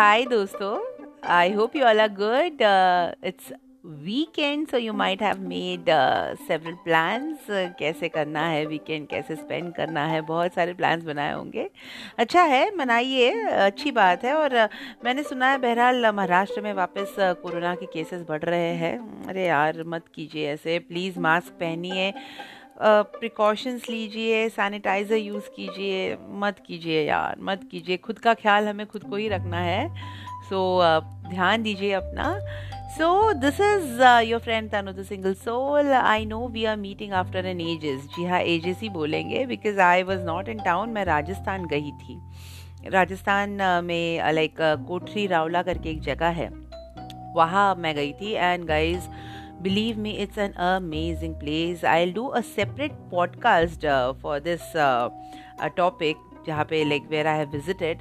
Hi, दोस्तों. I hope you all are good it's weekend so you might have made uh, plans. Uh, कैसे करना है weekend कैसे spend करना है? बहुत सारे प्लान्स बनाए होंगे. अच्छा है मनाइए. अच्छी बात है. और uh, मैंने सुना है बहरहाल महाराष्ट्र में वापस कोरोना के केसेस बढ़ रहे हैं. अरे यार मत कीजिए ऐसे. प्लीज़ मास्क पहनिए. प्रिकॉशंस लीजिए सैनिटाइज़र यूज़ कीजिए मत कीजिए यार मत कीजिए। खुद का ख्याल हमें खुद को ही रखना है। सो so, uh, ध्यान दीजिए अपना। So this is your friend Tanu the single soul I know we are meeting after an ages जी हाँ एजेस ही बोलेंगे because I was not in town मैं राजस्थान गई थी। राजस्थान uh, में लाइक uh, कोठरी रावला करके एक जगह है। वहाँ मैं गई थी and guys believe me it's an amazing place. I'll do a separate podcast uh, for this uh, uh, topic जहाँ पे like where I have visited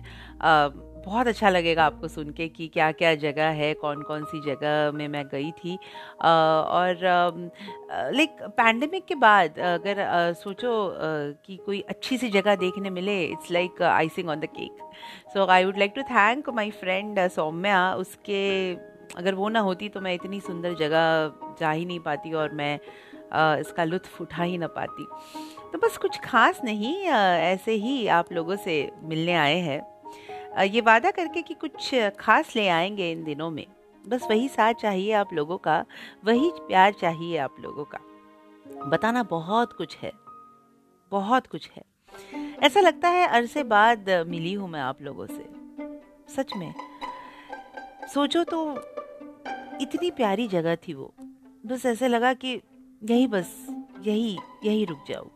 बहुत अच्छा लगेगा आपको सुन के कि क्या क्या जगह है कौन कौन सी जगह में मैं गई थी. Uh, और लाइक uh, पैंडमिक के बाद अगर uh, सोचो कि कोई अच्छी सी जगह देखने मिले it's like icing on the cake so I would like to thank my friend Saumya उसके अगर वो ना होती तो मैं इतनी सुंदर जगह जा ही नहीं पाती और मैं आ, इसका लुत्फ उठा ही ना पाती। तो बस कुछ खास नहीं आ, ऐसे ही आप लोगों से मिलने आए हैं। ये वादा करके कि कुछ खास ले आएँगे इन दिनों में। बस वही साथ चाहिए आप लोगों का वही प्यार चाहिए आप लोगों का। बताना बहुत कुछ है बहुत कुछ है। ऐसा लगता है अरसे बाद मिली हूँ मैं आप लोगों से। सच में। सोचो तो इतनी प्यारी जगह थी वो। बस ऐसे लगा कि यही बस, यही यही रुक जाओ।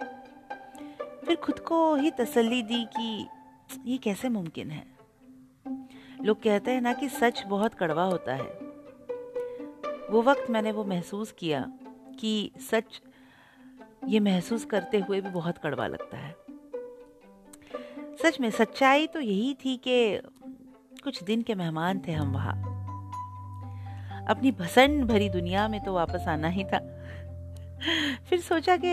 फिर खुद को ही तसल्ली दी कि ये कैसे मुमकिन है। लोग कहते हैं ना कि सच बहुत कड़वा होता है। वो वक्त मैंने वो महसूस किया कि सच, ये महसूस करते हुए भी बहुत कड़वा लगता है। सच में सच्चाई तो यही थी कि कुछ दिन के मेहमान थे हम वहाँ। अपनी भसन भरी दुनिया में तो वापस आना ही था। फिर सोचा कि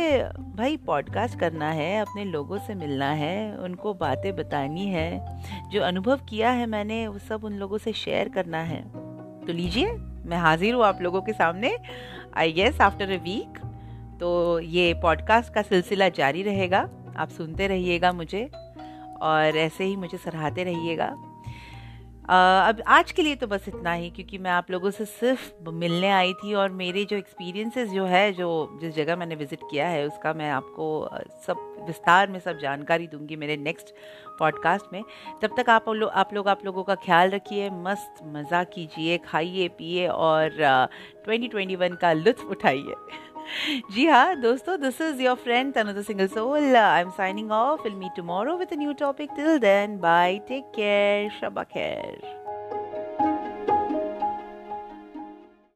भाई पॉडकास्ट करना है, अपने लोगों से मिलना है, उनको बातें बतानी है, जो अनुभव किया है मैंने, वो सब उन लोगों से शेयर करना है। तो लीजिए, मैं हाजिर हूँ आप लोगों के सामने I guess after a week तो ये पॉडकास्ट का सिलसिला जारी रहेगा। आप सुनते रहिएगा मुझे और ऐसे ही मुझे सराहते रहिएगा। अब आज के लिए तो बस इतना ही, क्योंकि मैं आप लोगों से सिर्फ़ मिलने आई थी और मेरे जो एक्सपीरियंसेस जो है, जो जिस जगह मैंने विज़िट किया है, उसका मैं आपको सब विस्तार में सब जानकारी दूँगी मेरे नेक्स्ट पॉडकास्ट में। तब तक आप लोग आप लोग, आप लोगों का ख्याल रखिए, मस्त मज़ा कीजिए, खाइए, पिए और ट्वेंटी ट्वेंटी वन का लुत्फ उठाइए। जी हाँ दोस्तों this is your friend Tanu single soul I am signing off will meet tomorrow with a new topic till then bye take care Shaba खैर